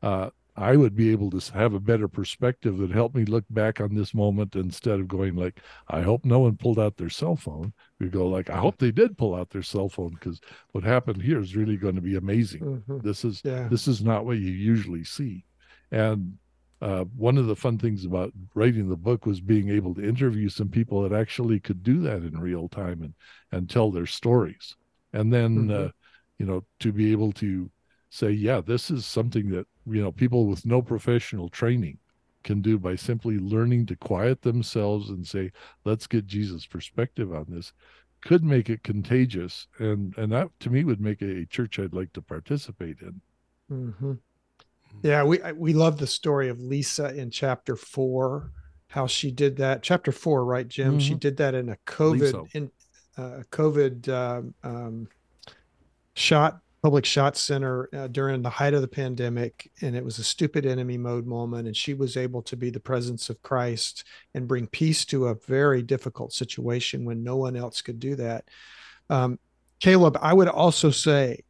Speaker 2: uh, I would be able to have a better perspective that helped me look back on this moment instead of going like, I hope no one pulled out their cell phone. We go like, I hope they did pull out their cell phone because what happened here is really going to be amazing. Mm-hmm. This is yeah. this is not what you usually see. And uh, one of the fun things about writing the book was being able to interview some people that actually could do that in real time and and tell their stories. And then mm-hmm. uh, you know to be able to say, yeah, this is something that you know people with no professional training can do by simply learning to quiet themselves and say, let's get Jesus' perspective on this, could make it contagious, and and that to me would make a church I'd like to participate in.
Speaker 3: Mm-hmm. Yeah, we we love the story of Lisa in chapter four, how she did that. Chapter four, right, Jim? Mm-hmm. She did that in a COVID so. in uh, COVID um, um, shot public shot center uh, during the height of the pandemic and it was a stupid enemy mode moment and she was able to be the presence of christ and bring peace to a very difficult situation when no one else could do that. Um, caleb i would also say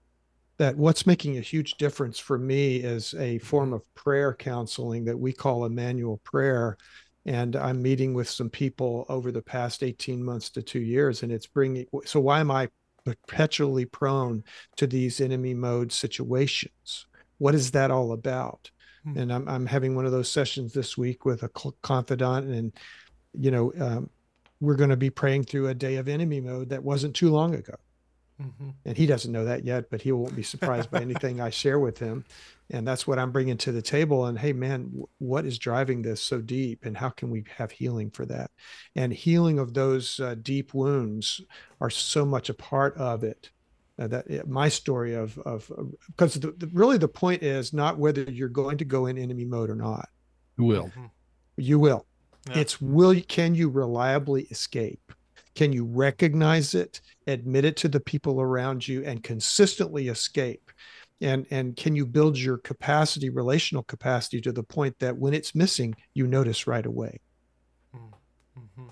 Speaker 3: that what's making a huge difference for me is a form of prayer counseling that we call Immanuel prayer and i'm meeting with some people over the past 18 months to two years and it's bringing so why am i perpetually prone to these enemy mode situations. What is that all about? Hmm. And I'm, I'm having one of those sessions this week with a confidant, and you know, um, we're going to be praying through a day of enemy mode that wasn't too long ago. Mm-hmm. And he doesn't know that yet, but he won't be surprised by anything I share with him. And that's what I'm bringing to the table. And hey, man, w- what is driving this so deep? And how can we have healing for that? And healing of those uh, deep wounds are so much a part of it. Uh, that my story of of because the, the, really the point is not whether you're going to go in enemy mode or not.
Speaker 2: You will.
Speaker 3: Mm-hmm. You will. Yeah. It's will can you reliably escape? Can you recognize it, admit it to the people around you, and consistently escape? And, and can you build your capacity, relational capacity, to the point that when it's missing, you notice right away?
Speaker 1: mm-hmm.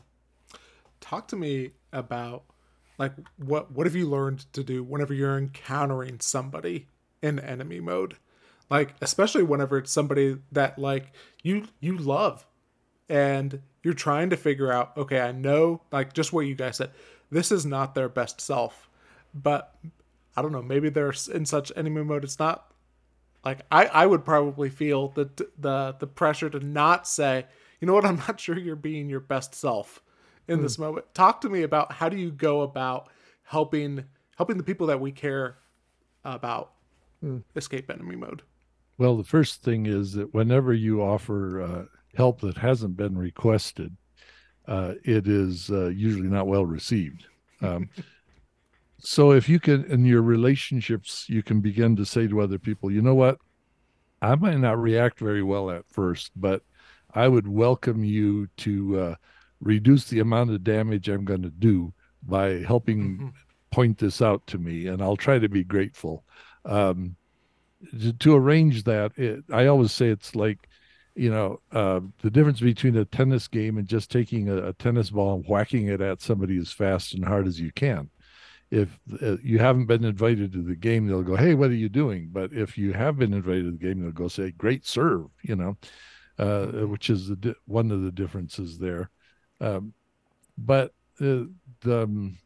Speaker 1: talk to me about like what what have you learned to do whenever you're encountering somebody in enemy mode like especially whenever it's somebody that like you you love and you're trying to figure out okay i know like just what you guys said this is not their best self but i don't know maybe they're in such enemy mode it's not like i i would probably feel the the the pressure to not say you know what i'm not sure you're being your best self in mm. this moment talk to me about how do you go about helping helping the people that we care about mm. escape enemy mode
Speaker 2: well, the first thing is that whenever you offer uh, help that hasn't been requested, uh, it is uh, usually not well received. Um, so if you can, in your relationships, you can begin to say to other people, you know what? I might not react very well at first, but I would welcome you to uh, reduce the amount of damage I'm going to do by helping mm-hmm. point this out to me, and I'll try to be grateful. Um, to, to arrange that, it, I always say it's like, you know, uh, the difference between a tennis game and just taking a, a, tennis ball and whacking it at somebody as fast and hard as you can. If uh, you haven't been invited to the game, they'll go, "Hey, what are you doing?" But if you have been invited to the game, they'll go say, "Great serve," you know, uh, mm-hmm. which is the di- one of the differences there. Um, but uh, the um,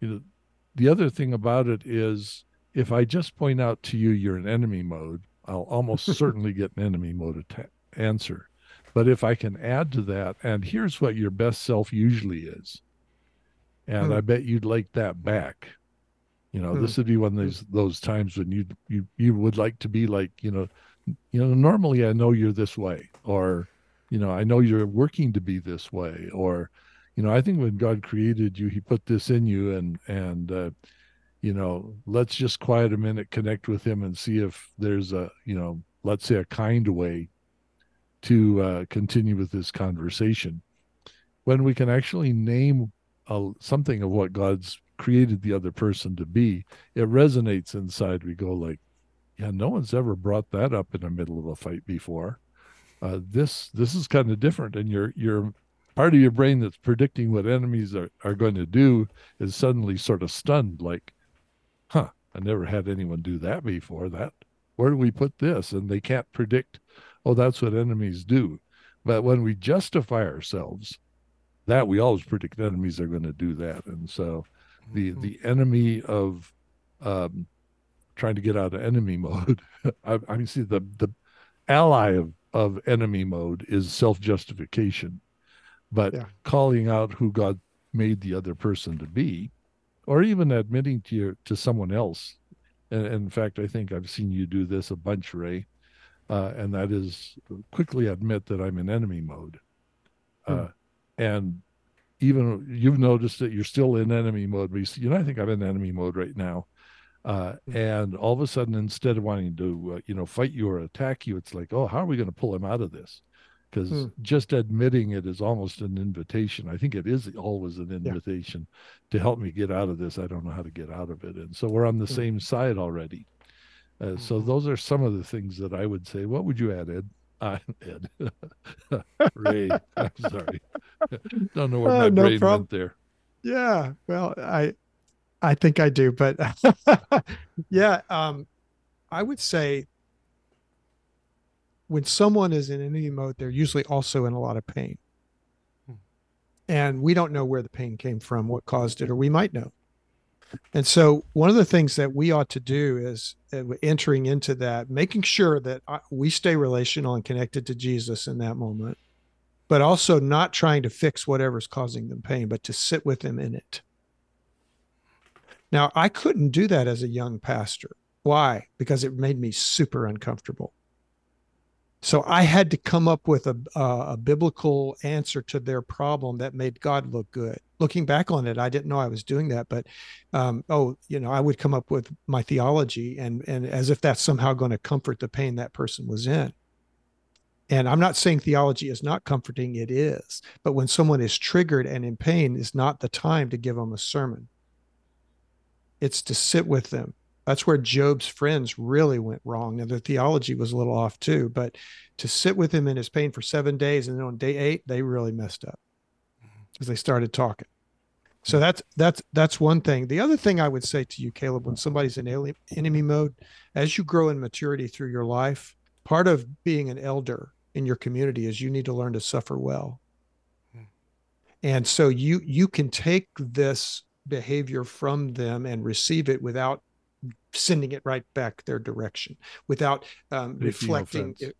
Speaker 2: you know the other thing about it is if I just point out to you you're in enemy mode, I'll almost certainly get an enemy mode atta- answer. But if I can add to that, and here's what your best self usually is, and hmm. I bet you'd like that back. You know, hmm. this would be one of those those times when you you you would like to be like, you know, you know, normally I know you're this way, or, you know, I know you're working to be this way, or, you know, I think when God created you, He put this in you, and and uh, you know, let's just quiet a minute, connect with him, and see if there's a, you know, let's say a kind way to uh, continue with this conversation. When we can actually name a, something of what God's created the other person to be, it resonates inside. We go like, yeah, no one's ever brought that up in the middle of a fight before. Uh, this this is kind of different, and your your part of your brain that's predicting what enemies are, are going to do is suddenly sort of stunned, like, huh, I never had anyone do that before. That where do we put this? And they can't predict, oh, that's what enemies do. But when we justify ourselves, that we always predict enemies are going to do that. And so the mm-hmm. the enemy of um, trying to get out of enemy mode, I, I mean, see the the ally of of enemy mode is self justification, but yeah. calling out who God made the other person to be or even admitting to your to someone else. And, and in fact, I think I've seen you do this a bunch, Ray, uh, and that is quickly admit that I'm in enemy mode. Uh, hmm. And even you've noticed that you're still in enemy mode, but you, know, I think I'm in enemy mode right now. Uh, hmm. and all of a sudden, instead of wanting to, uh, you know, fight you or attack you, it's like, oh, how are we going to pull him out of this? because hmm. just admitting it is almost an invitation. I think it is always an invitation yeah. to help me get out of this. I don't know how to get out of it. And so we're on the hmm. same side already. Uh, mm-hmm. So those are some of the things that I would say. What would you add, Ed? Uh, Ed. Ray. I'm sorry. don't know where uh, my no brain problem. went there.
Speaker 3: Yeah. Well, I I think I do, but yeah, um, I would say when someone is in enemy mode, they're usually also in a lot of pain. Hmm. And we don't know where the pain came from, what caused it, or we might know. And so, one of the things that we ought to do is uh, entering into that, making sure that uh, we stay relational and connected to Jesus in that moment, but also not trying to fix whatever's causing them pain, but to sit with them in it. Now, I couldn't do that as a young pastor. Why? Because it made me super uncomfortable. So I had to come up with a, a, biblical answer to their problem that made God look good. Looking back on it, I didn't know I was doing that, but um, oh, you know, I would come up with my theology and and as if that's somehow going to comfort the pain that person was in. And I'm not saying theology is not comforting; it is. But when someone is triggered and in pain, is not the time to give them a sermon. It's to sit with them that's where Job's friends really went wrong. Now their theology was a little off too, but to sit with him in his pain for seven days and then on day eight, they really messed up. as they started talking. So that's that's that's one thing. The other thing I would say to you, Caleb, when somebody's in alien, enemy mode, as you grow in maturity through your life, part of being an elder in your community is you need to learn to suffer well. Hmm. And so you you can take this behavior from them and receive it without sending it right back their direction, without um, reflecting it,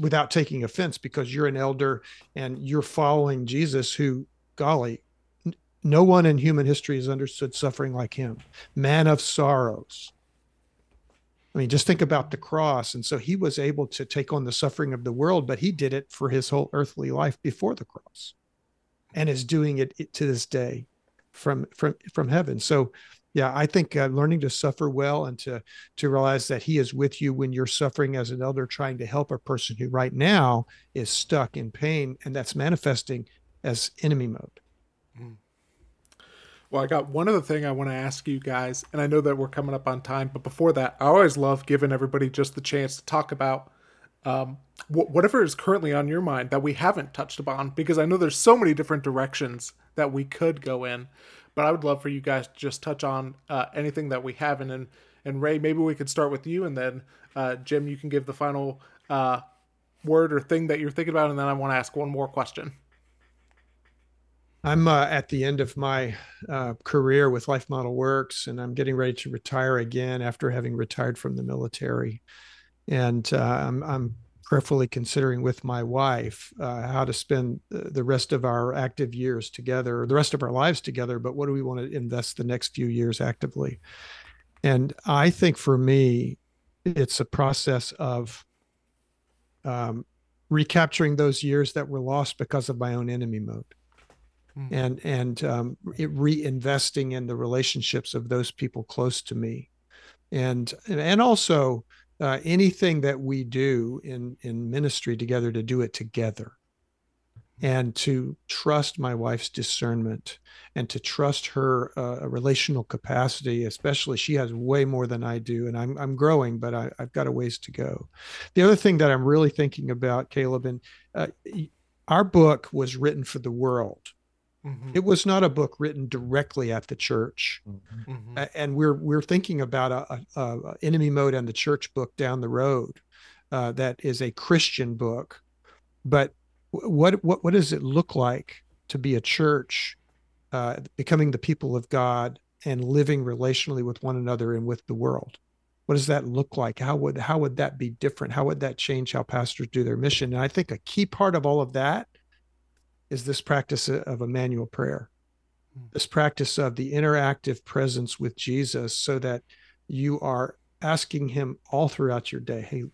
Speaker 3: without taking offense because you're an elder and you're following Jesus who golly no one in human history has understood suffering like him man of sorrows I mean, just think about the cross. And so he was able to take on the suffering of the world, but he did it for his whole earthly life before the cross and is doing it to this day from from from heaven. So yeah, I think uh, learning to suffer well and to to realize that he is with you when you're suffering as an elder trying to help a person who right now is stuck in pain and that's manifesting as enemy mode. Mm.
Speaker 1: Well, I got one other thing I want to ask you guys, and I know that we're coming up on time, but before that, I always love giving everybody just the chance to talk about um, wh- whatever is currently on your mind that we haven't touched upon, because I know there's so many different directions that we could go in. But I would love for you guys to just touch on uh, anything that we haven't. And and Ray, maybe we could start with you, and then uh, Jim, you can give the final uh, word or thing that you're thinking about, and then I want to ask one more question.
Speaker 3: I'm uh, at the end of my uh, career with Life Model Works, and I'm getting ready to retire again after having retired from the military. And uh, I'm, I'm, prayerfully considering with my wife uh, how to spend the rest of our active years together, or the rest of our lives together. But what do we want to invest the next few years actively? And I think for me, it's a process of um, recapturing those years that were lost because of my own enemy mode mm. and and um, reinvesting in the relationships of those people close to me, and and also uh, anything that we do in in ministry together to do it together and to trust my wife's discernment and to trust her uh, relational capacity especially she has way more than i do and i'm, I'm growing but I, have got a ways to go. The other thing that i'm really thinking about caleb and uh, our book was written for the world Mm-hmm. It was not a book written directly at the church, mm-hmm. and we're we're thinking about a, a, a, enemy mode and the church book down the road uh, that is a Christian book. But what what what does it look like to be a church, uh, becoming the people of God and living relationally with one another and with the world? What does that look like? How would how would that be different? How would that change how pastors do their mission? And I think a key part of all of that is this practice of Immanuel prayer, hmm. this practice of the interactive presence with Jesus, so that you are asking him all throughout your day, Hey,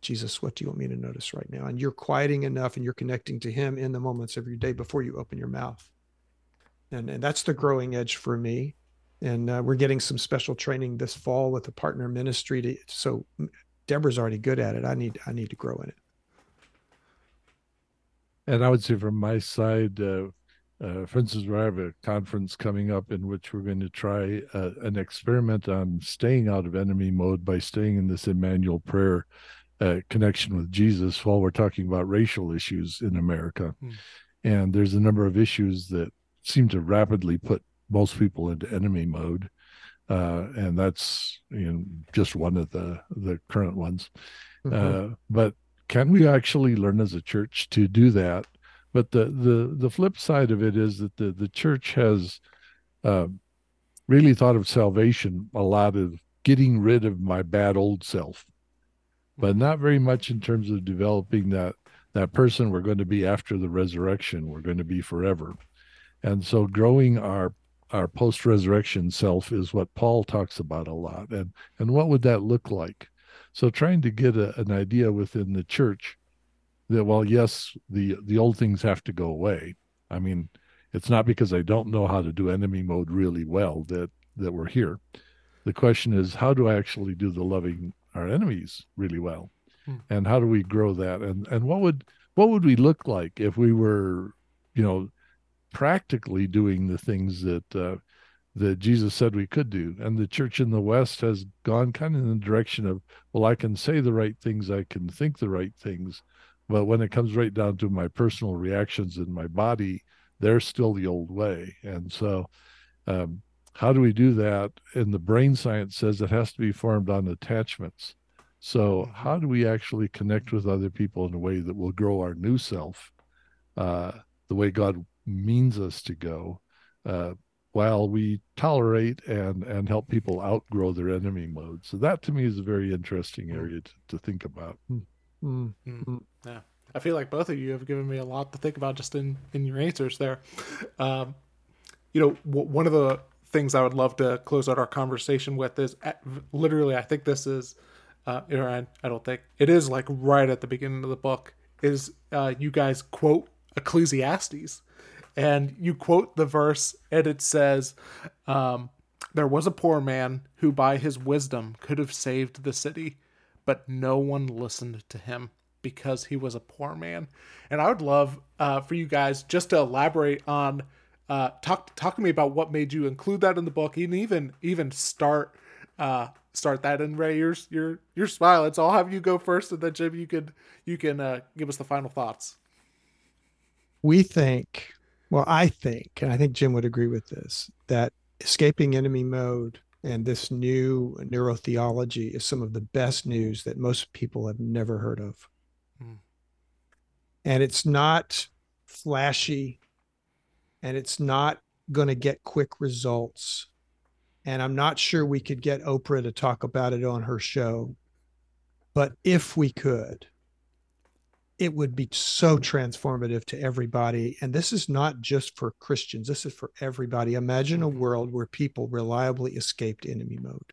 Speaker 3: Jesus, what do you want me to notice right now? And you're quieting enough and you're connecting to him in the moments of your day before you open your mouth. And, and that's the growing edge for me. And uh, we're getting some special training this fall with a partner ministry. To, so Deborah's already good at it. I need I need to grow in it.
Speaker 2: And I would say from my side, uh, uh, for instance, we have a conference coming up in which we're going to try uh, an experiment on staying out of enemy mode by staying in this Immanuel prayer uh, connection with Jesus while we're talking about racial issues in America. Hmm. And there's a number of issues that seem to rapidly put most people into enemy mode. Uh, and that's you know, just one of the the current ones. Mm-hmm. Uh, but can we actually learn as a church to do that? But the the the flip side of it is that the the church has uh, really thought of salvation a lot of getting rid of my bad old self, but not very much in terms of developing that that person we're going to be after the resurrection. We're going to be forever, and so growing our our post resurrection self is what Paul talks about a lot. And and what would that look like? So trying to get a, an idea within the church that well, yes, the the old things have to go away. I mean, it's not because I don't know how to do enemy mode really well that that we're here. The question is, how do I actually do the loving our enemies really well, hmm. and how do we grow that? And and what would what would we look like if we were, you know, practically doing the things that uh, that Jesus said we could do. And the church in the West has gone kind of in the direction of, well, I can say the right things, I can think the right things, but when it comes right down to my personal reactions in my body, they're still the old way. And so, um, how do we do that? And the brain science says it has to be formed on attachments. So, how do we actually connect with other people in a way that will grow our new self, uh, the way God means us to go, uh, while we tolerate and and help people outgrow their enemy mode? So that to me is a very interesting
Speaker 1: Mm.
Speaker 2: area to, to think about.
Speaker 3: Mm.
Speaker 1: I feel like both of you have given me a lot to think about just in in your answers there. Um, you know, w- one of the things I would love to close out our conversation with is uh, literally, I think this is, uh, or I, I don't think it is like right at the beginning of the book is uh, you guys quote Ecclesiastes, and you quote the verse, and it says, um, "There was a poor man who by his wisdom could have saved the city." but no one listened to him because he was a poor man. And I would love uh, for you guys just to elaborate on uh, talk talk to me about what made you include that in the book, and even even start uh, start that. And Ray, you're you're you're smiling, so I'll have you go first, and then Jim, you can you can uh, give us the final thoughts.
Speaker 3: We think, well, I think, and I think Jim would agree with this, that escaping enemy mode and this new neurotheology is some of the best news that most people have never heard of.
Speaker 1: Hmm.
Speaker 3: And it's not flashy and it's not going to get quick results. And I'm not sure we could get Oprah to talk about it on her show. But if we could, it would be so transformative to everybody. And this is not just for Christians, this is for everybody. Imagine a world where people reliably escaped enemy mode.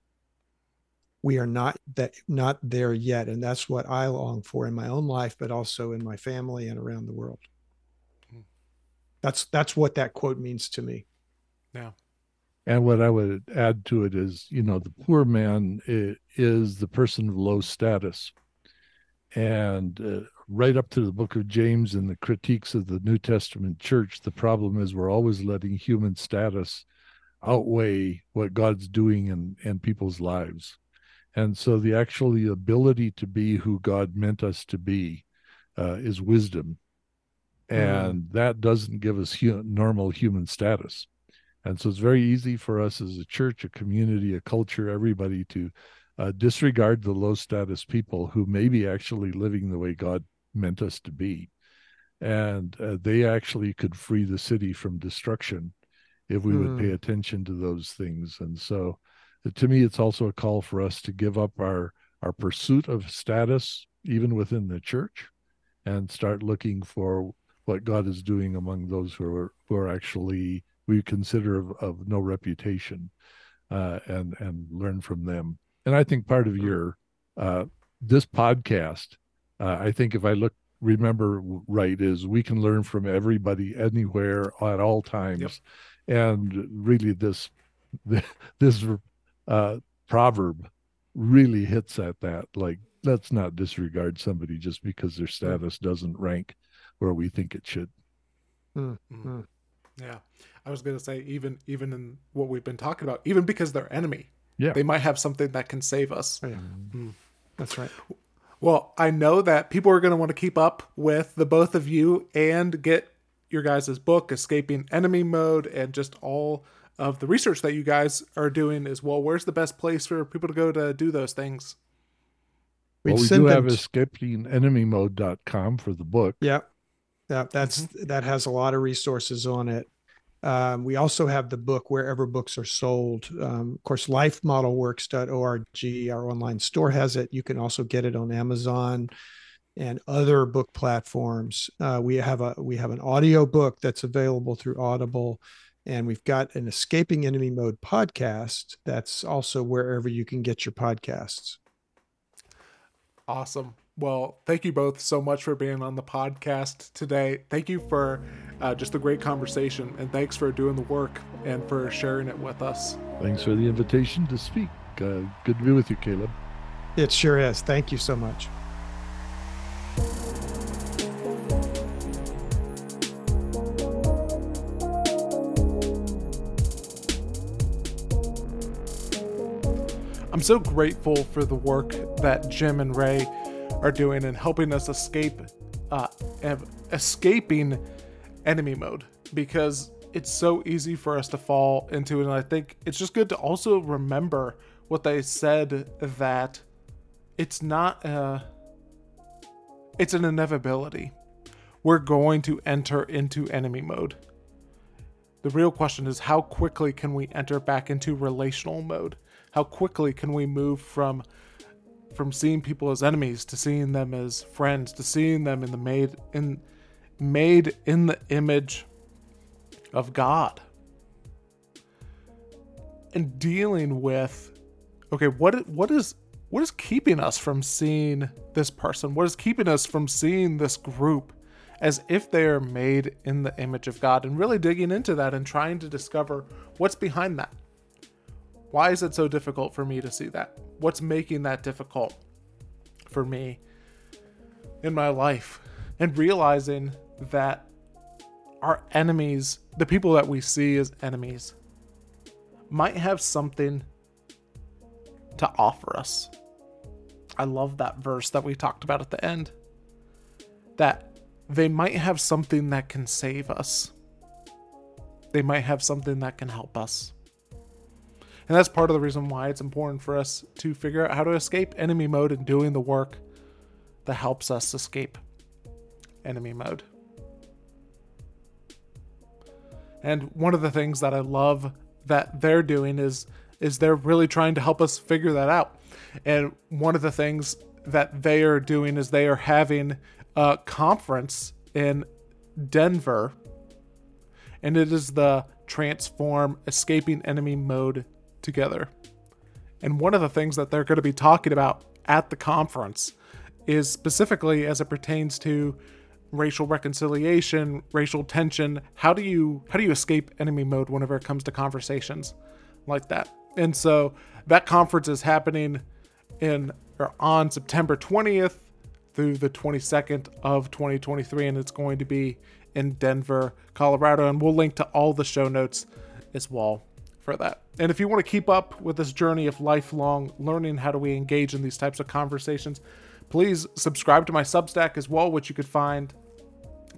Speaker 3: We are not that not there yet. And that's what I long for in my own life, but also in my family and around the world. That's that's what that quote means to me.
Speaker 1: Yeah.
Speaker 2: And what I would add to it is, you know, the poor man is the person of low status. And uh, right up to the book of James and the critiques of the New Testament church, the problem is we're always letting human status outweigh what God's doing in, in people's lives. And so the actual ability to be who God meant us to be uh, is wisdom. And that doesn't give us hu- normal human status. And so it's very easy for us as a church, a community, a culture, everybody to uh, disregard the low status people who may be actually living the way God meant us to be. And uh, they actually could free the city from destruction if we would pay
Speaker 3: Hmm.
Speaker 2: attention to those things. And so uh, to me, it's also a call for us to give up our, our pursuit of status, even within the church, and start looking for what God is doing among those who are, who are actually we consider of, of no reputation uh, and and learn from them. And I think part of your uh, this podcast, uh, I think if I look remember right, is we can learn from everybody anywhere at all times, and really this this uh, proverb really hits at that. Like let's not disregard somebody just because their status doesn't rank where we think it should. Hmm, hmm. Hmm.
Speaker 1: Yeah, I was gonna say even even in what we've been talking about, even because they're enemy,
Speaker 2: Yeah.
Speaker 1: they might have something that can save us.
Speaker 3: Yeah. Mm-hmm. That's right.
Speaker 1: Well, I know that people are going to want to keep up with the both of you and get your guys' book, Escaping Enemy Mode, and just all of the research that you guys are doing as well. Where's the best place for people to go to do those things?
Speaker 3: We'd
Speaker 2: well, we
Speaker 3: send
Speaker 2: do
Speaker 3: them
Speaker 2: have
Speaker 3: to-
Speaker 2: escapingenemymode.com for the book.
Speaker 3: Yeah, yeah, that's mm-hmm. that has a lot of resources on it. Um, we also have the book wherever books are sold. Um, of course, lifemodelworks.org, our online store has it. You can also get it on Amazon and other book platforms. Uh, we have a we have an audio book that's available through Audible, and we've got an Escaping Enemy Mode podcast that's also wherever you can get your podcasts.
Speaker 1: Awesome. Well, thank you both so much for being on the podcast today. Thank you for uh, just a great conversation, and thanks for doing the work and for sharing it with us.
Speaker 2: Thanks for the invitation to speak. Uh, good to be with you, Caleb.
Speaker 3: It sure is. Thank you so much.
Speaker 1: I'm so grateful for the work that Jim and Ray are doing and helping us escape, uh, escaping enemy mode. because it's so easy for us to fall into it. And I think it's just good to also remember what they said that it's not a, it's an inevitability. We're going to enter into enemy mode. The real question is how quickly can we enter back into relational mode? How quickly can we move from from seeing people as enemies to seeing them as friends to seeing them in the made in made in the image of God? And dealing with okay, what what is what is keeping us from seeing this person? What is keeping us from seeing this group as if they are made in the image of God and really digging into that and trying to discover what's behind that? Why is it so difficult for me to see that? What's making that difficult for me in my life? And realizing that our enemies, the people that we see as enemies, might have something to offer us. I love that verse that we talked about at the end. That they might have something that can save us. They might have something that can help us. And that's part of the reason why it's important for us to figure out how to escape enemy mode and doing the work that helps us escape enemy mode. And one of the things that I love that they're doing is is they're really trying to help us figure that out. And one of the things that they are doing is they are having a conference in Denver, and it is the Transform Escaping Enemy Mode Together. And one of the things that they're going to be talking about at the conference is specifically as it pertains to racial reconciliation, racial tension. How do you how do you escape enemy mode whenever it comes to conversations like that? And so that conference is happening in or on September 20th through the 22nd of 2023 and it's going to be in Denver, Colorado and we'll link to all the show notes as well for that. And if you want to keep up with this journey of lifelong learning how do we engage in these types of conversations, please subscribe to my Substack as well, which you could find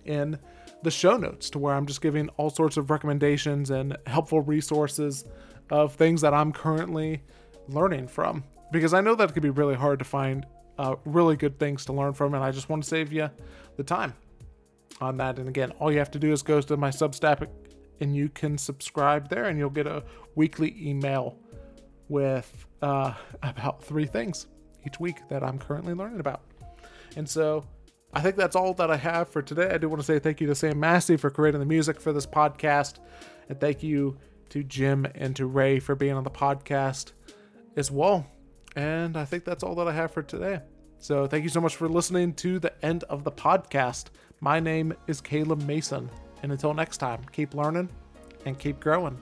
Speaker 1: in the show notes to where I'm just giving all sorts of recommendations and helpful resources of things that I'm currently learning from because I know that can be really hard to find uh, really good things to learn from, and I just want to save you the time on that. And again, all you have to do is go to my Substack and you can subscribe there, and you'll get a weekly email with uh, about three things each week that I'm currently learning about. And so I think that's all that I have for today. I do want to say thank you to Sam Massey for creating the music for this podcast, and thank you to Jim and to Ray for being on the podcast as well. And I think that's all that I have for today. So thank you so much for listening to the end of the podcast. My name is Caleb Mason. And until next time, keep learning and keep growing.